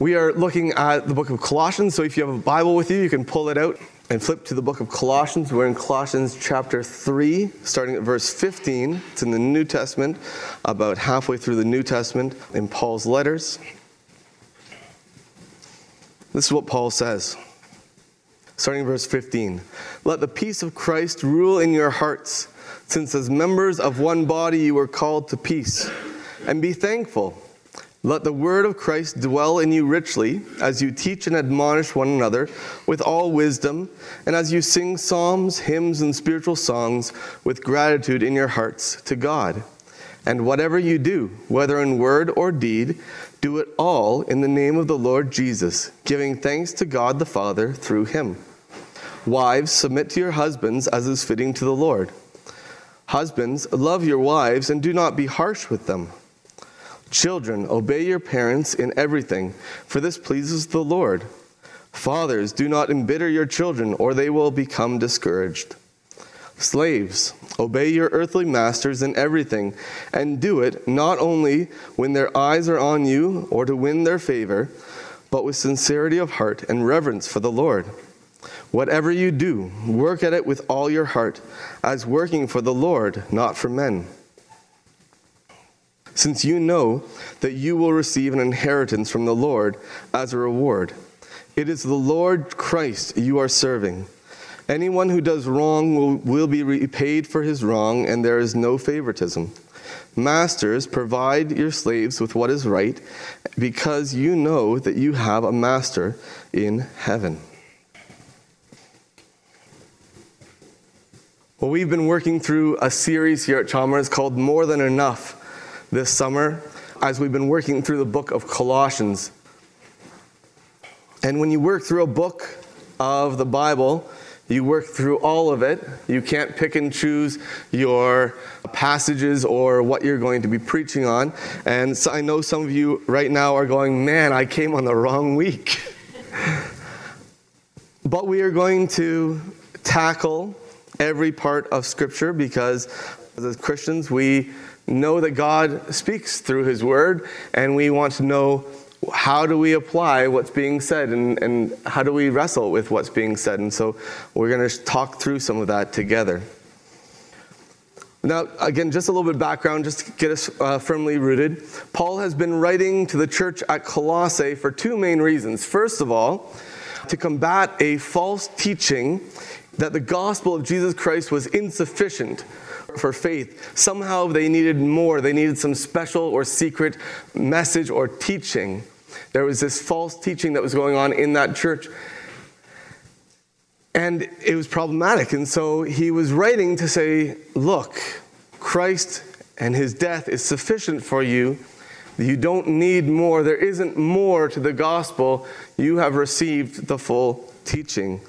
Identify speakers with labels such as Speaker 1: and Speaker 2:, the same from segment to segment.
Speaker 1: We are looking at the book of Colossians, so if you have a Bible with you, you can pull it out and flip to the book of Colossians. We're in Colossians chapter 3, starting at verse 15. It's in the New Testament, about halfway through the New Testament in Paul's letters. This is what Paul says, starting verse 15. Let the peace of Christ rule in your hearts, since as members of one body you were called to peace, and be thankful. Let the word of Christ dwell in you richly as you teach and admonish one another with all wisdom, and as you sing psalms, hymns, and spiritual songs with gratitude in your hearts to God. And whatever you do, whether in word or deed, do it all in the name of the Lord Jesus, giving thanks to God the Father through him. Wives, submit to your husbands as is fitting to the Lord. Husbands, love your wives and do not be harsh with them. Children, obey your parents in everything, for this pleases the Lord. Fathers, do not embitter your children, or they will become discouraged. Slaves, obey your earthly masters in everything, and do it not only when their eyes are on you or to win their favor, but with sincerity of heart and reverence for the Lord. Whatever you do, work at it with all your heart, as working for the Lord, not for men since you know that you will receive an inheritance from the Lord as a reward. It is the Lord Christ you are serving. Anyone who does wrong will, will be repaid for his wrong, and there is no favoritism. Masters, provide your slaves with what is right, because you know that you have a master in heaven. Well, we've been working through a series here at Chalmers called More Than Enough this summer as we've been working through the book of Colossians. And when you work through a book of the Bible, you work through all of it. You can't pick and choose your passages or what you're going to be preaching on. And so I know some of you right now are going, man, I came on the wrong week. but we are going to tackle every part of Scripture because as Christians, we know that God speaks through His Word, and we want to know how do we apply what's being said and, and how do we wrestle with what's being said. And so we're going to talk through some of that together. Now, again, just a little bit of background, just to get us uh, firmly rooted. Paul has been writing to the church at Colossae for two main reasons. First of all, to combat a false teaching that the gospel of Jesus Christ was insufficient for faith. Somehow they needed more. They needed some special or secret message or teaching. There was this false teaching that was going on in that church. And it was problematic. And so he was writing to say, Look, Christ and his death is sufficient for you. You don't need more. There isn't more to the gospel. You have received the full teaching.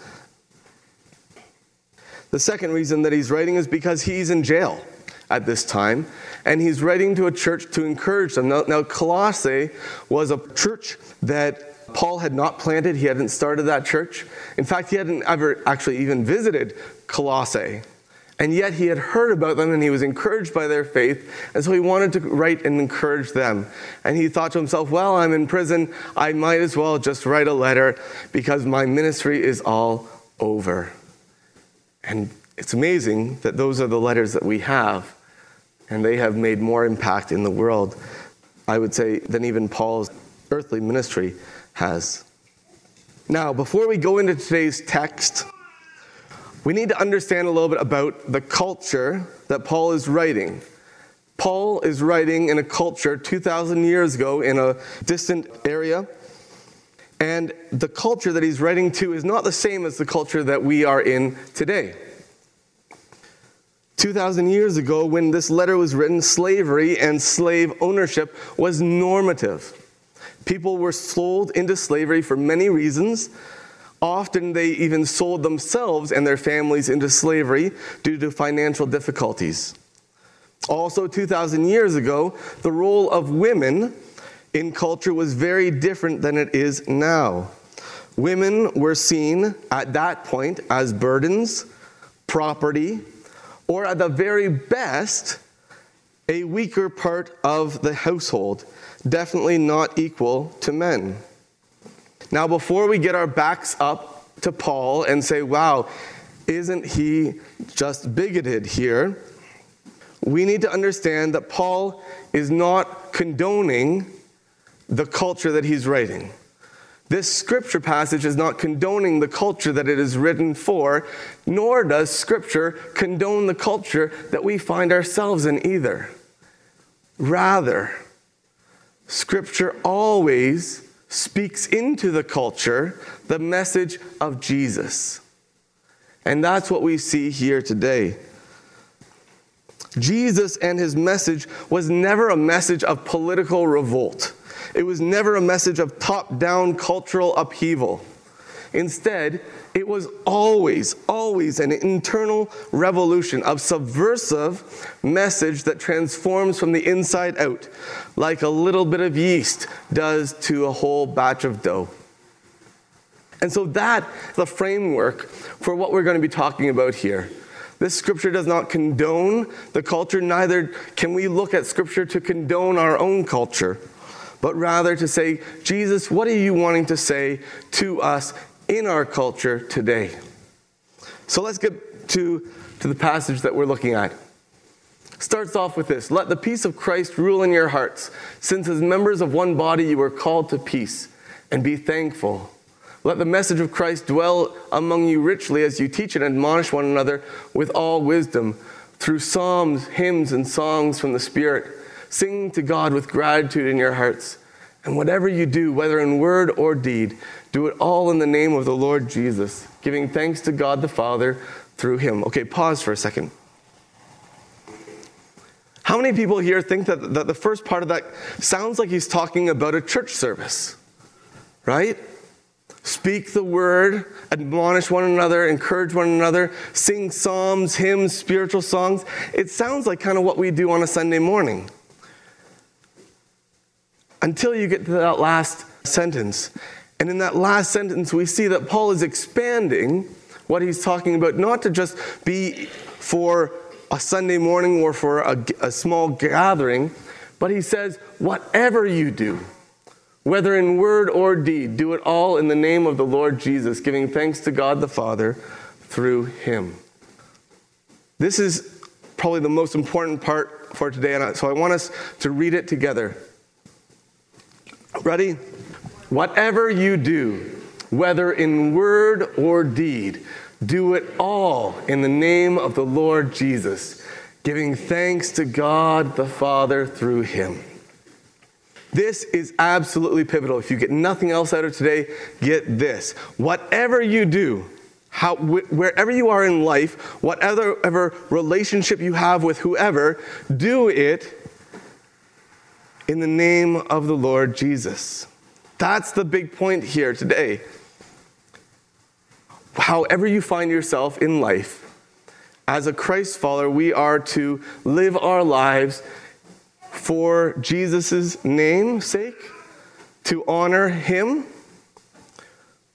Speaker 1: The second reason that he's writing is because he's in jail at this time, and he's writing to a church to encourage them. Now, now, Colossae was a church that Paul had not planted, he hadn't started that church. In fact, he hadn't ever actually even visited Colossae. And yet he had heard about them and he was encouraged by their faith. And so he wanted to write and encourage them. And he thought to himself, well, I'm in prison. I might as well just write a letter because my ministry is all over. And it's amazing that those are the letters that we have, and they have made more impact in the world, I would say, than even Paul's earthly ministry has. Now, before we go into today's text, we need to understand a little bit about the culture that Paul is writing. Paul is writing in a culture 2,000 years ago in a distant area and the culture that he's writing to is not the same as the culture that we are in today. 2,000 years ago, when this letter was written, slavery and slave ownership was normative. People were sold into slavery for many reasons. Often they even sold themselves and their families into slavery due to financial difficulties. Also, 2,000 years ago, the role of women in culture was very different than it is now. Women were seen at that point as burdens, property, or at the very best, a weaker part of the household, definitely not equal to men. Now, before we get our backs up to Paul and say, wow, isn't he just bigoted here? We need to understand that Paul is not condoning the culture that he's writing. This scripture passage is not condoning the culture that it is written for, nor does scripture condone the culture that we find ourselves in either. Rather, scripture always speaks into the culture the message of Jesus. And that's what we see here today. Jesus and his message was never a message of political revolt. It was never a message of top down cultural upheaval. Instead, it was always, always an internal revolution of subversive message that transforms from the inside out, like a little bit of yeast does to a whole batch of dough. And so that the framework for what we're going to be talking about here. This scripture does not condone the culture, neither can we look at scripture to condone our own culture but rather to say, Jesus, what are you wanting to say to us in our culture today? So let's get to, to the passage that we're looking at. Starts off with this Let the peace of Christ rule in your hearts, since as members of one body you are called to peace, and be thankful. Let the message of Christ dwell among you richly as you teach and admonish one another with all wisdom, through psalms, hymns, and songs from the Spirit Sing to God with gratitude in your hearts. And whatever you do, whether in word or deed, do it all in the name of the Lord Jesus, giving thanks to God the Father through him. Okay, pause for a second. How many people here think that, that the first part of that sounds like he's talking about a church service? Right? Speak the word, admonish one another, encourage one another, sing psalms, hymns, spiritual songs. It sounds like kind of what we do on a Sunday morning until you get to that last sentence. And in that last sentence, we see that Paul is expanding what he's talking about, not to just be for a Sunday morning or for a, a small gathering, but he says, whatever you do, whether in word or deed, do it all in the name of the Lord Jesus, giving thanks to God the Father through him. This is probably the most important part for today, and so I want us to read it together. Ready? Whatever you do, whether in word or deed, do it all in the name of the Lord Jesus, giving thanks to God the Father through him. This is absolutely pivotal. If you get nothing else out of today, get this. Whatever you do, how, wherever you are in life, whatever relationship you have with whoever, do it in the name of the Lord Jesus. That's the big point here today. However, you find yourself in life, as a Christ follower, we are to live our lives for Jesus' name's sake, to honor Him,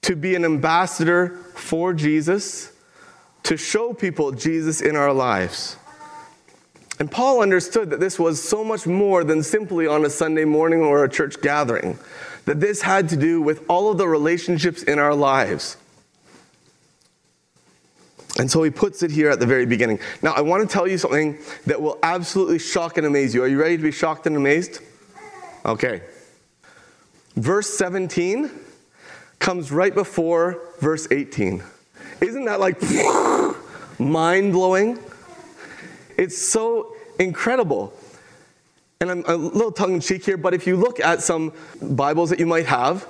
Speaker 1: to be an ambassador for Jesus, to show people Jesus in our lives. And Paul understood that this was so much more than simply on a Sunday morning or a church gathering, that this had to do with all of the relationships in our lives. And so he puts it here at the very beginning. Now, I want to tell you something that will absolutely shock and amaze you. Are you ready to be shocked and amazed? Okay. Verse 17 comes right before verse 18. Isn't that like mind blowing? It's so incredible. And I'm a little tongue in cheek here, but if you look at some Bibles that you might have,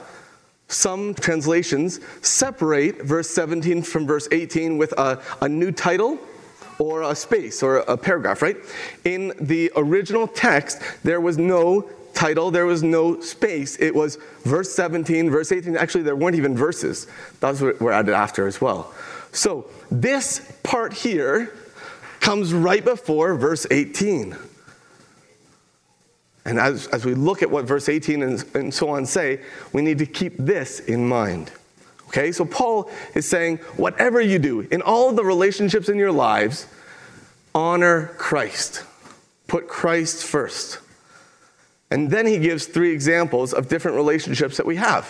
Speaker 1: some translations separate verse 17 from verse 18 with a, a new title or a space or a paragraph, right? In the original text, there was no title, there was no space. It was verse 17, verse 18. Actually, there weren't even verses. Those were added after as well. So, this part here comes right before verse 18. And as, as we look at what verse 18 and, and so on say, we need to keep this in mind. Okay, so Paul is saying, whatever you do, in all of the relationships in your lives, honor Christ. Put Christ first. And then he gives three examples of different relationships that we have.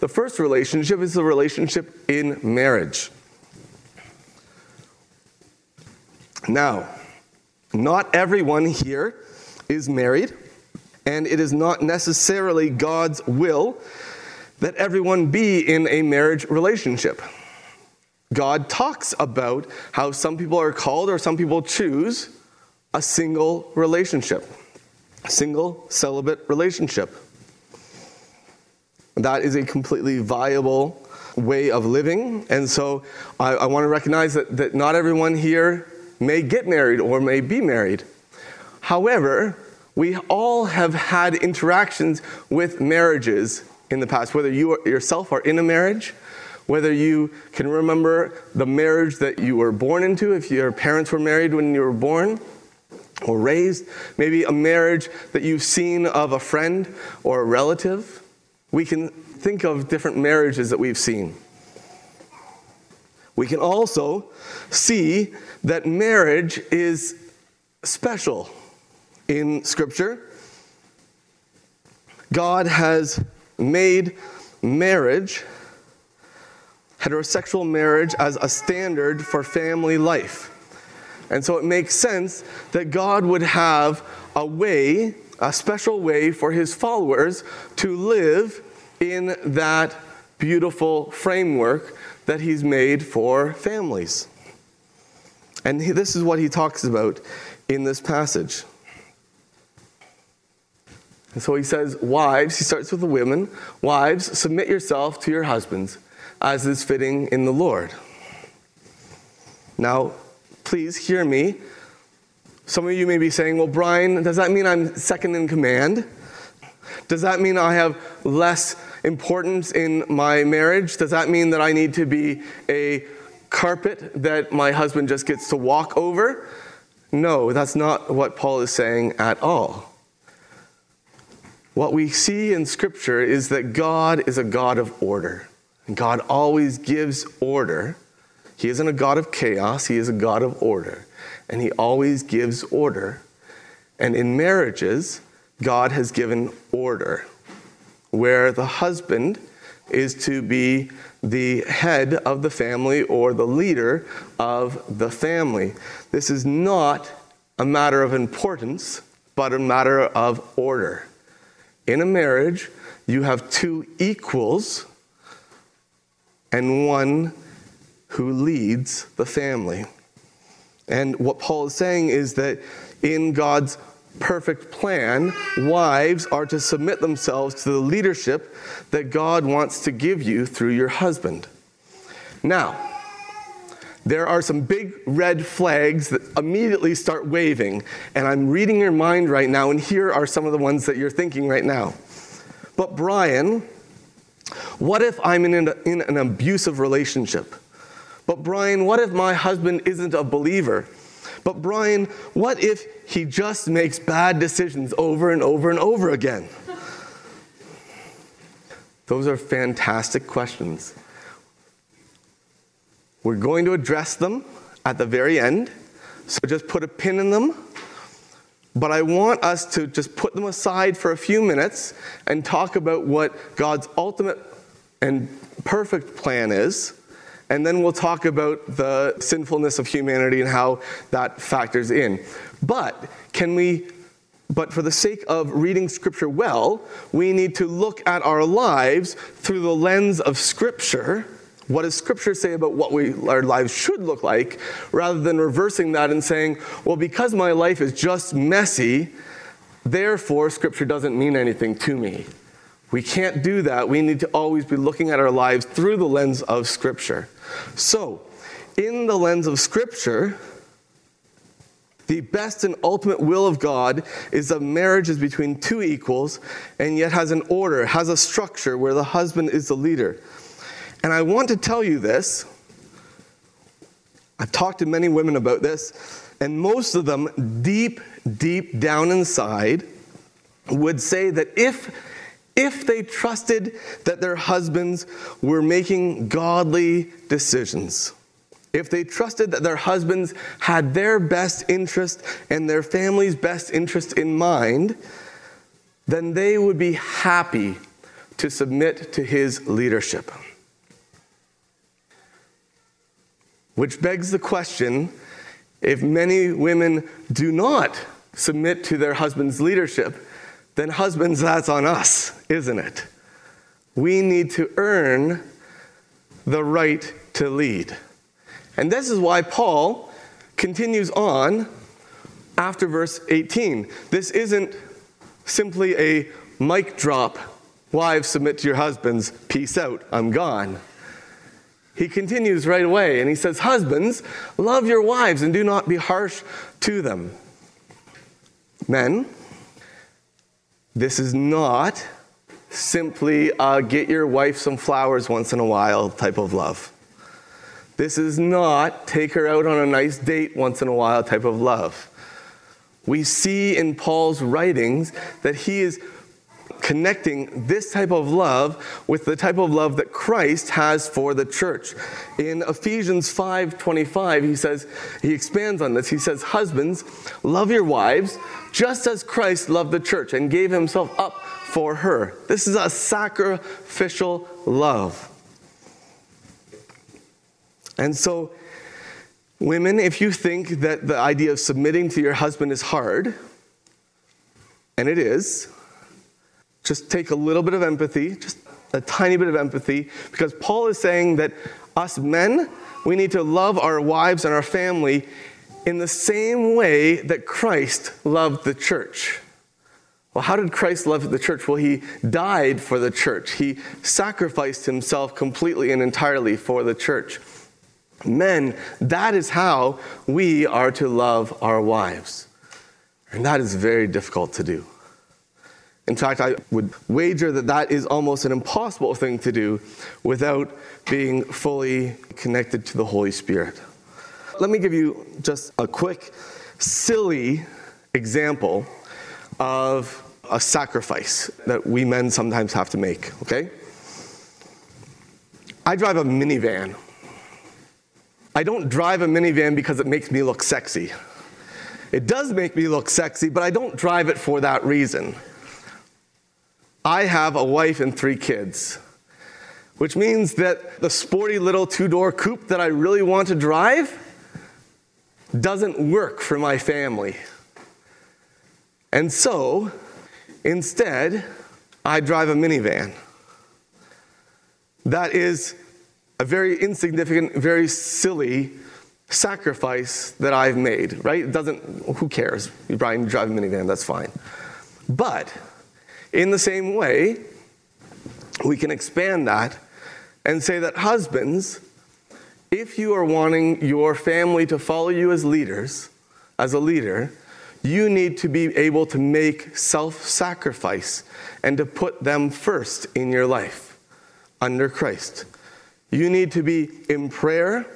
Speaker 1: The first relationship is the relationship in marriage. Now, not everyone here is married, and it is not necessarily God's will that everyone be in a marriage relationship. God talks about how some people are called or some people choose a single relationship, a single celibate relationship. That is a completely viable way of living. And so I, I want to recognize that, that not everyone here may get married or may be married. However, we all have had interactions with marriages in the past, whether you yourself are in a marriage, whether you can remember the marriage that you were born into, if your parents were married when you were born or raised, maybe a marriage that you've seen of a friend or a relative. We can think of different marriages that we've seen. We can also see that marriage is special in Scripture. God has made marriage, heterosexual marriage, as a standard for family life. And so it makes sense that God would have a way a special way for his followers to live in that beautiful framework that he's made for families. And this is what he talks about in this passage. And so he says, Wives, he starts with the women, wives, submit yourself to your husbands as is fitting in the Lord. Now, please hear me some of you may be saying, well, Brian, does that mean I'm second in command? Does that mean I have less importance in my marriage? Does that mean that I need to be a carpet that my husband just gets to walk over? No, that's not what Paul is saying at all. What we see in Scripture is that God is a God of order. God always gives order. He isn't a God of chaos, He is a God of order and He always gives order. And in marriages, God has given order, where the husband is to be the head of the family or the leader of the family. This is not a matter of importance, but a matter of order. In a marriage, you have two equals and one who leads the family. And what Paul is saying is that in God's perfect plan, wives are to submit themselves to the leadership that God wants to give you through your husband. Now, there are some big red flags that immediately start waving, and I'm reading your mind right now, and here are some of the ones that you're thinking right now. But, Brian, what if I'm in an, in an abusive relationship? But Brian, what if my husband isn't a believer? But Brian, what if he just makes bad decisions over and over and over again? Those are fantastic questions. We're going to address them at the very end, so just put a pin in them. But I want us to just put them aside for a few minutes and talk about what God's ultimate and perfect plan is and then we'll talk about the sinfulness of humanity and how that factors in. But can we but for the sake of reading Scripture well, we need to look at our lives through the lens of Scripture. What does Scripture say about what we, our lives should look like, rather than reversing that and saying, well, because my life is just messy, therefore Scripture doesn't mean anything to me. We can't do that. We need to always be looking at our lives through the lens of Scripture. So, in the lens of Scripture, the best and ultimate will of God is that marriage is between two equals and yet has an order, has a structure where the husband is the leader. And I want to tell you this. I've talked to many women about this, and most of them, deep, deep down inside, would say that if if they trusted that their husbands were making godly decisions, if they trusted that their husbands had their best interest and their family's best interest in mind, then they would be happy to submit to his leadership. Which begs the question if many women do not submit to their husband's leadership, then husbands, that's on us, isn't it? We need to earn the right to lead. And this is why Paul continues on after verse 18. This isn't simply a mic drop. Wives, submit to your husbands. Peace out. I'm gone. He continues right away and he says, Husbands, love your wives and do not be harsh to them. Men, this is not simply a get your wife some flowers once in a while type of love. This is not take her out on a nice date once in a while type of love. We see in Paul's writings that he is connecting this type of love with the type of love that Christ has for the church. In Ephesians 5:25, he says, he expands on this. He says, "Husbands, love your wives just as Christ loved the church and gave himself up for her." This is a sacrificial love. And so women, if you think that the idea of submitting to your husband is hard, and it is, just take a little bit of empathy, just a tiny bit of empathy, because Paul is saying that us men, we need to love our wives and our family in the same way that Christ loved the church. Well, how did Christ love the church? Well, he died for the church. He sacrificed himself completely and entirely for the church. Men, that is how we are to love our wives. And that is very difficult to do. In fact, I would wager that that is almost an impossible thing to do without being fully connected to the Holy Spirit. Let me give you just a quick, silly example of a sacrifice that we men sometimes have to make, okay? I drive a minivan. I don't drive a minivan because it makes me look sexy. It does make me look sexy, but I don't drive it for that reason. I have a wife and three kids, which means that the sporty little two door coupe that I really want to drive doesn't work for my family. And so, instead, I drive a minivan. That is a very insignificant, very silly sacrifice that I've made, right? It doesn't, who cares? You probably drive a minivan, that's fine. But, in the same way, we can expand that and say that husbands, if you are wanting your family to follow you as leaders, as a leader, you need to be able to make self sacrifice and to put them first in your life under Christ. You need to be in prayer.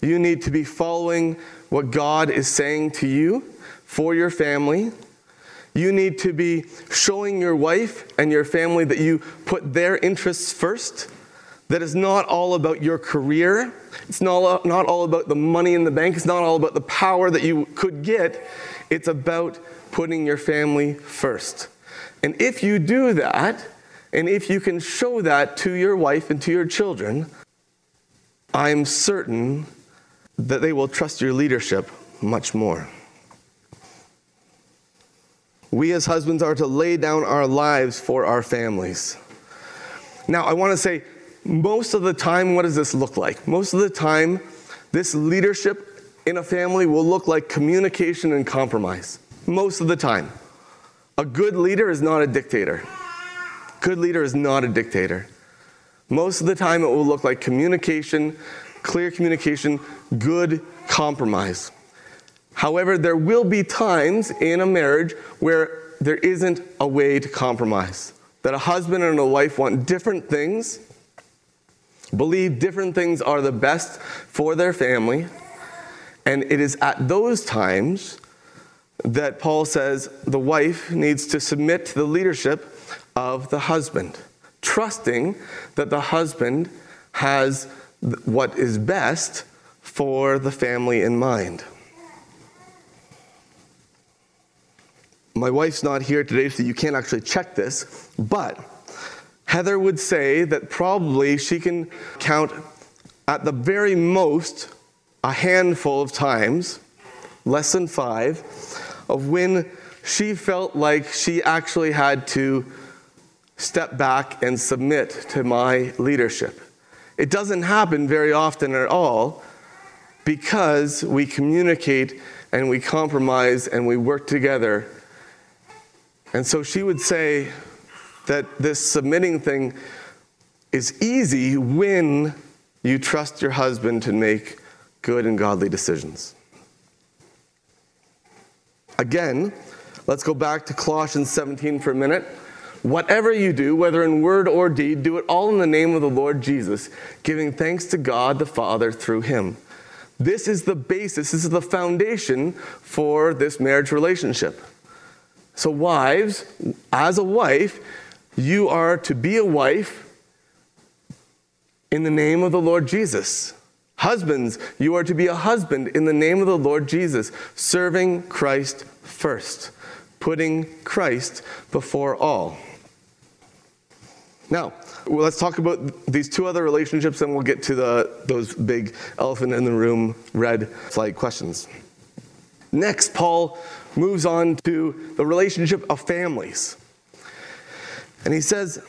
Speaker 1: You need to be following what God is saying to you for your family. You need to be showing your wife and your family that you put their interests first. That it's not all about your career. It's not, not all about the money in the bank. It's not all about the power that you could get. It's about putting your family first. And if you do that, and if you can show that to your wife and to your children, I'm certain that they will trust your leadership much more. We as husbands are to lay down our lives for our families. Now, I want to say, most of the time, what does this look like? Most of the time, this leadership in a family will look like communication and compromise. Most of the time. A good leader is not a dictator. Good leader is not a dictator. Most of the time, it will look like communication, clear communication, good compromise. However, there will be times in a marriage where there isn't a way to compromise. That a husband and a wife want different things, believe different things are the best for their family, and it is at those times that Paul says the wife needs to submit to the leadership of the husband, trusting that the husband has what is best for the family in mind. My wife's not here today, so you can't actually check this, but Heather would say that probably she can count at the very most a handful of times, less than five, of when she felt like she actually had to step back and submit to my leadership. It doesn't happen very often at all because we communicate and we compromise and we work together. And so she would say that this submitting thing is easy when you trust your husband to make good and godly decisions. Again, let's go back to Colossians 17 for a minute. Whatever you do, whether in word or deed, do it all in the name of the Lord Jesus, giving thanks to God the Father through him. This is the basis, this is the foundation for this marriage relationship. So, wives, as a wife, you are to be a wife in the name of the Lord Jesus. Husbands, you are to be a husband in the name of the Lord Jesus, serving Christ first, putting Christ before all. Now, well, let's talk about these two other relationships, and we'll get to the, those big elephant in the room red flag questions. Next, Paul moves on to the relationship of families. And he says,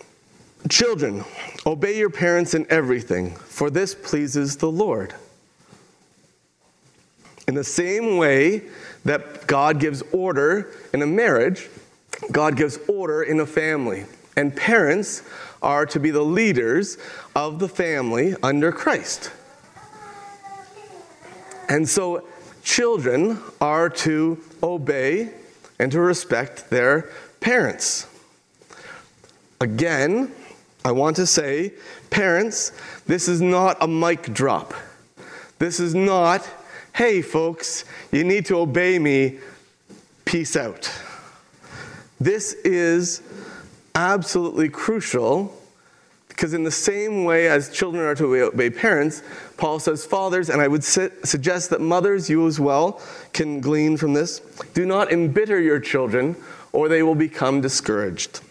Speaker 1: Children, obey your parents in everything, for this pleases the Lord. In the same way that God gives order in a marriage, God gives order in a family. And parents are to be the leaders of the family under Christ. And so children are to obey and to respect their parents. Again, I want to say, parents, this is not a mic drop. This is not, hey, folks, you need to obey me, peace out. This is absolutely crucial because, in the same way as children are to obey parents, Paul says, Fathers, and I would suggest that mothers, you as well, can glean from this, do not embitter your children, or they will become discouraged.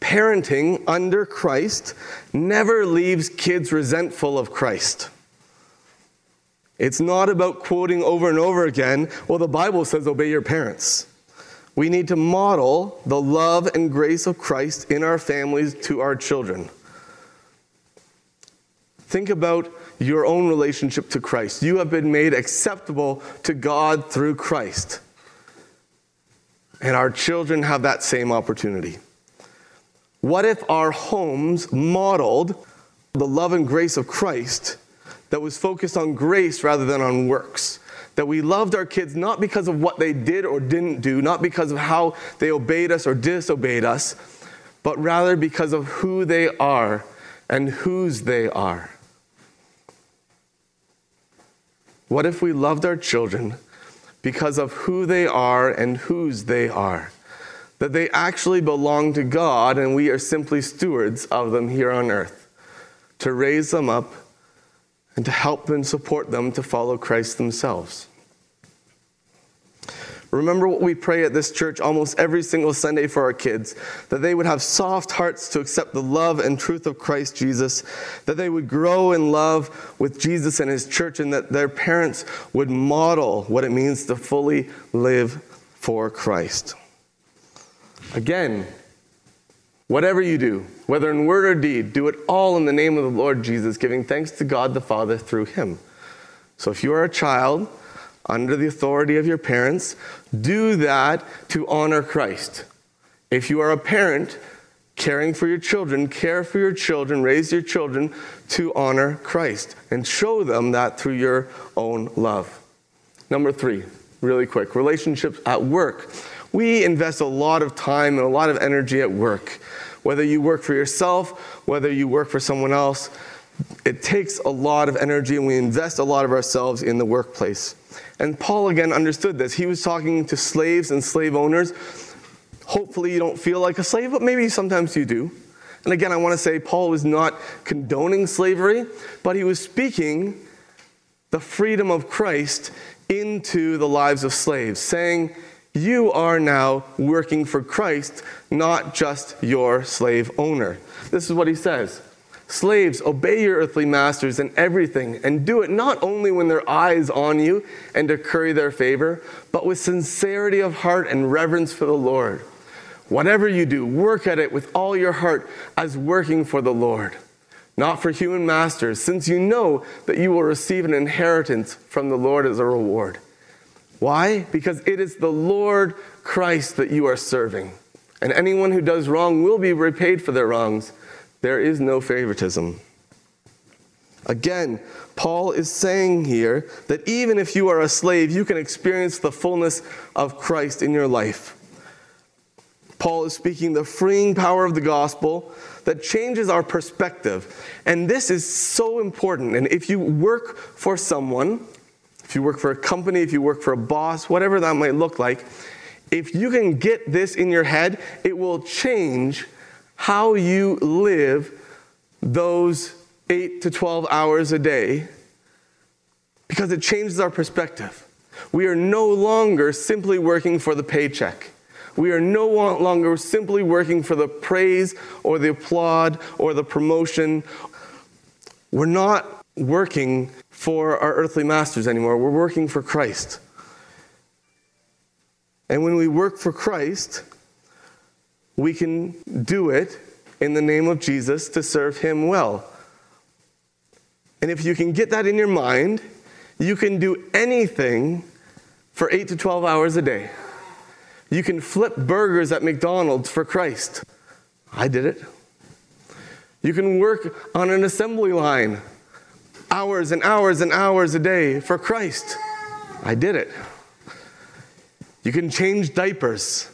Speaker 1: Parenting under Christ never leaves kids resentful of Christ. It's not about quoting over and over again, well, the Bible says obey your parents. We need to model the love and grace of Christ in our families to our children. Think about your own relationship to Christ. You have been made acceptable to God through Christ. And our children have that same opportunity. What if our homes modeled the love and grace of Christ that was focused on grace rather than on works? That we loved our kids not because of what they did or didn't do, not because of how they obeyed us or disobeyed us, but rather because of who they are and whose they are. What if we loved our children because of who they are and whose they are? That they actually belong to God and we are simply stewards of them here on earth to raise them up and to help and support them to follow Christ themselves. Remember what we pray at this church almost every single Sunday for our kids that they would have soft hearts to accept the love and truth of Christ Jesus, that they would grow in love with Jesus and his church, and that their parents would model what it means to fully live for Christ. Again, whatever you do, whether in word or deed, do it all in the name of the Lord Jesus, giving thanks to God the Father through him. So if you are a child, under the authority of your parents, do that to honor Christ. If you are a parent caring for your children, care for your children, raise your children to honor Christ and show them that through your own love. Number three, really quick relationships at work. We invest a lot of time and a lot of energy at work. Whether you work for yourself, whether you work for someone else, it takes a lot of energy and we invest a lot of ourselves in the workplace. And Paul again understood this. He was talking to slaves and slave owners. Hopefully, you don't feel like a slave, but maybe sometimes you do. And again, I want to say Paul was not condoning slavery, but he was speaking the freedom of Christ into the lives of slaves, saying, you are now working for Christ, not just your slave owner. This is what he says. Slaves, obey your earthly masters in everything, and do it not only when their eyes on you and to curry their favor, but with sincerity of heart and reverence for the Lord. Whatever you do, work at it with all your heart as working for the Lord, not for human masters, since you know that you will receive an inheritance from the Lord as a reward. Why? Because it is the Lord Christ that you are serving. And anyone who does wrong will be repaid for their wrongs. There is no favoritism. Again, Paul is saying here that even if you are a slave, you can experience the fullness of Christ in your life. Paul is speaking the freeing power of the gospel that changes our perspective. And this is so important. And if you work for someone, if you work for a company, if you work for a boss, whatever that might look like, if you can get this in your head, it will change how you live those 8 to 12 hours a day because it changes our perspective. We are no longer simply working for the paycheck. We are no longer simply working for the praise or the applaud or the promotion. We're not working for our earthly masters anymore. We're working for Christ. And when we work for Christ, we can do it in the name of Jesus to serve Him well. And if you can get that in your mind, you can do anything for 8 to 12 hours a day. You can flip burgers at McDonald's for Christ. I did it. You can work on an assembly line hours and hours and hours a day for Christ. I did it. You can change diapers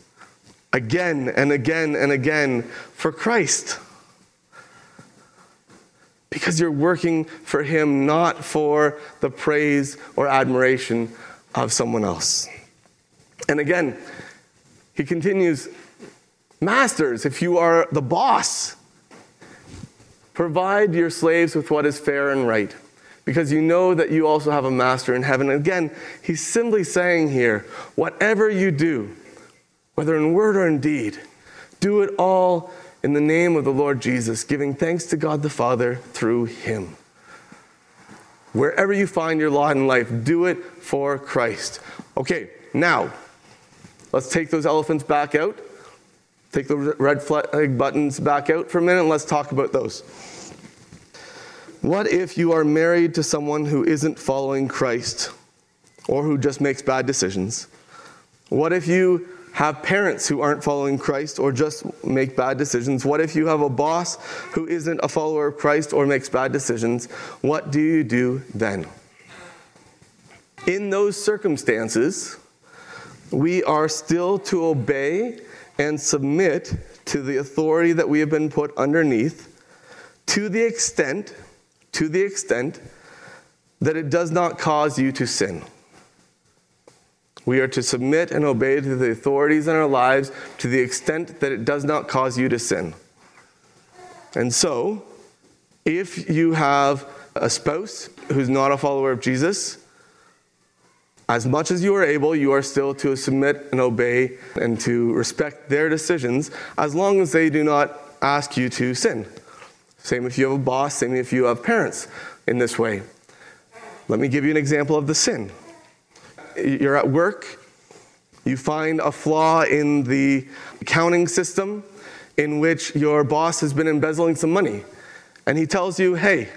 Speaker 1: again and again and again for Christ. Because you're working for Him, not for the praise or admiration of someone else. And again, he continues Masters, if you are the boss, provide your slaves with what is fair and right because you know that you also have a master in heaven. Again, he's simply saying here whatever you do, whether in word or in deed, do it all in the name of the Lord Jesus, giving thanks to God the Father through him. Wherever you find your lot in life, do it for Christ. Okay, now, let's take those elephants back out. Take the red flag buttons back out for a minute and let's talk about those. What if you are married to someone who isn't following Christ or who just makes bad decisions? What if you have parents who aren't following Christ or just make bad decisions? What if you have a boss who isn't a follower of Christ or makes bad decisions? What do you do then? In those circumstances, we are still to obey and submit to the authority that we have been put underneath to the extent to the extent that it does not cause you to sin. We are to submit and obey to the authorities in our lives to the extent that it does not cause you to sin. And so, if you have a spouse who's not a follower of Jesus, as much as you are able, you are still to submit and obey and to respect their decisions as long as they do not ask you to sin. Same if you have a boss, same if you have parents in this way. Let me give you an example of the sin. You're at work, you find a flaw in the accounting system in which your boss has been embezzling some money. And he tells you, hey,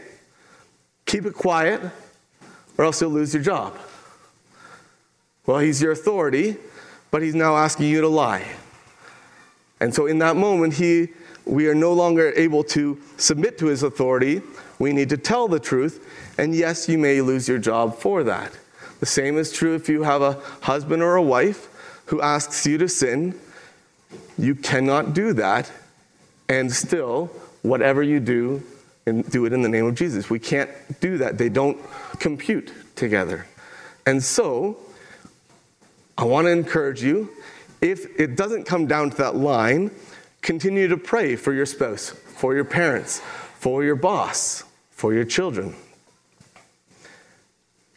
Speaker 1: keep it quiet or else you'll lose your job. Well, he's your authority, but he's now asking you to lie. And so in that moment, he we are no longer able to submit to his authority. We need to tell the truth. And yes, you may lose your job for that. The same is true if you have a husband or a wife who asks you to sin. You cannot do that. And still, whatever you do, and do it in the name of Jesus. We can't do that. They don't compute together. And so, I want to encourage you if it doesn't come down to that line, Continue to pray for your spouse, for your parents, for your boss, for your children.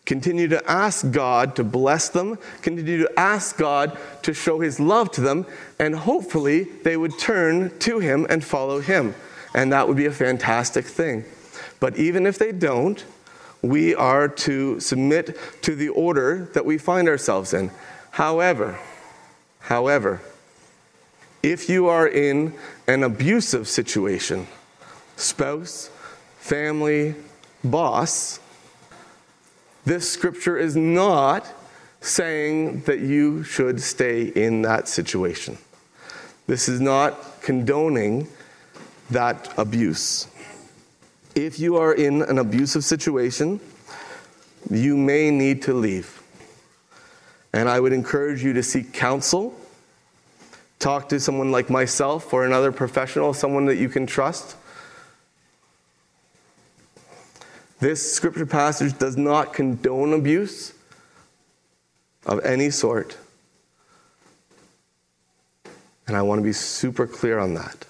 Speaker 1: Continue to ask God to bless them, continue to ask God to show his love to them, and hopefully they would turn to him and follow him. And that would be a fantastic thing. But even if they don't, we are to submit to the order that we find ourselves in. However, however, if you are in an abusive situation, spouse, family, boss, this scripture is not saying that you should stay in that situation. This is not condoning that abuse. If you are in an abusive situation, you may need to leave. And I would encourage you to seek counsel. Talk to someone like myself or another professional, someone that you can trust. This scripture passage does not condone abuse of any sort. And I want to be super clear on that.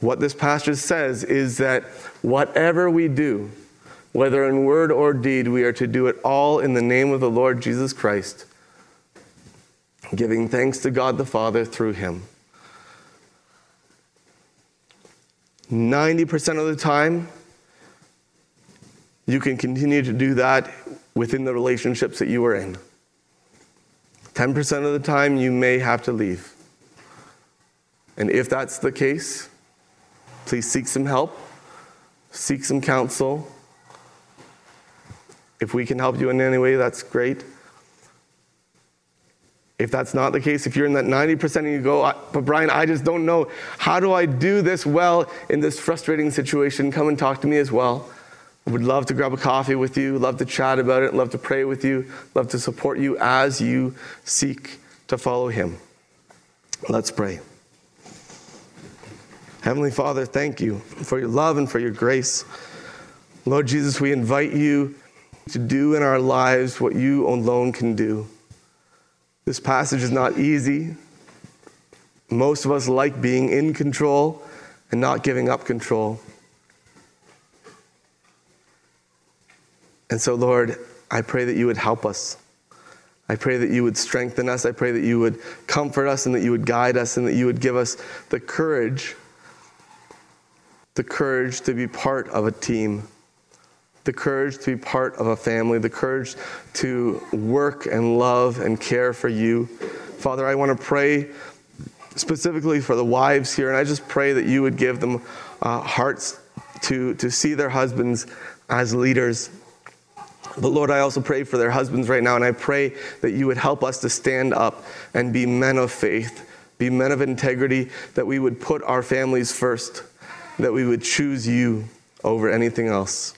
Speaker 1: What this passage says is that whatever we do, whether in word or deed, we are to do it all in the name of the Lord Jesus Christ, giving thanks to God the Father through him. 90% of the time, you can continue to do that within the relationships that you are in. 10% of the time, you may have to leave. And if that's the case, Please seek some help, seek some counsel. If we can help you in any way, that's great. If that's not the case, if you're in that 90% and you go, but Brian, I just don't know. How do I do this well in this frustrating situation? Come and talk to me as well. I would love to grab a coffee with you, love to chat about it, love to pray with you, love to support you as you seek to follow Him. Let's pray. Heavenly Father, thank you for your love and for your grace. Lord Jesus, we invite you to do in our lives what you alone can do. This passage is not easy. Most of us like being in control and not giving up control. And so, Lord, I pray that you would help us. I pray that you would strengthen us. I pray that you would comfort us and that you would guide us and that you would give us the courage the courage to be part of a team, the courage to be part of a family, the courage to work and love and care for you. Father, I want to pray specifically for the wives here, and I just pray that you would give them uh, hearts to, to see their husbands as leaders. But Lord, I also pray for their husbands right now, and I pray that you would help us to stand up and be men of faith, be men of integrity, that we would put our families first that we would choose you over anything else.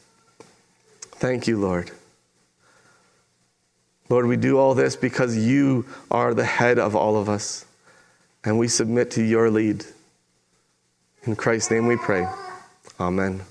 Speaker 1: Thank you, Lord. Lord, we do all this because you are the head of all of us, and we submit to your lead. In Christ's name we pray. Amen.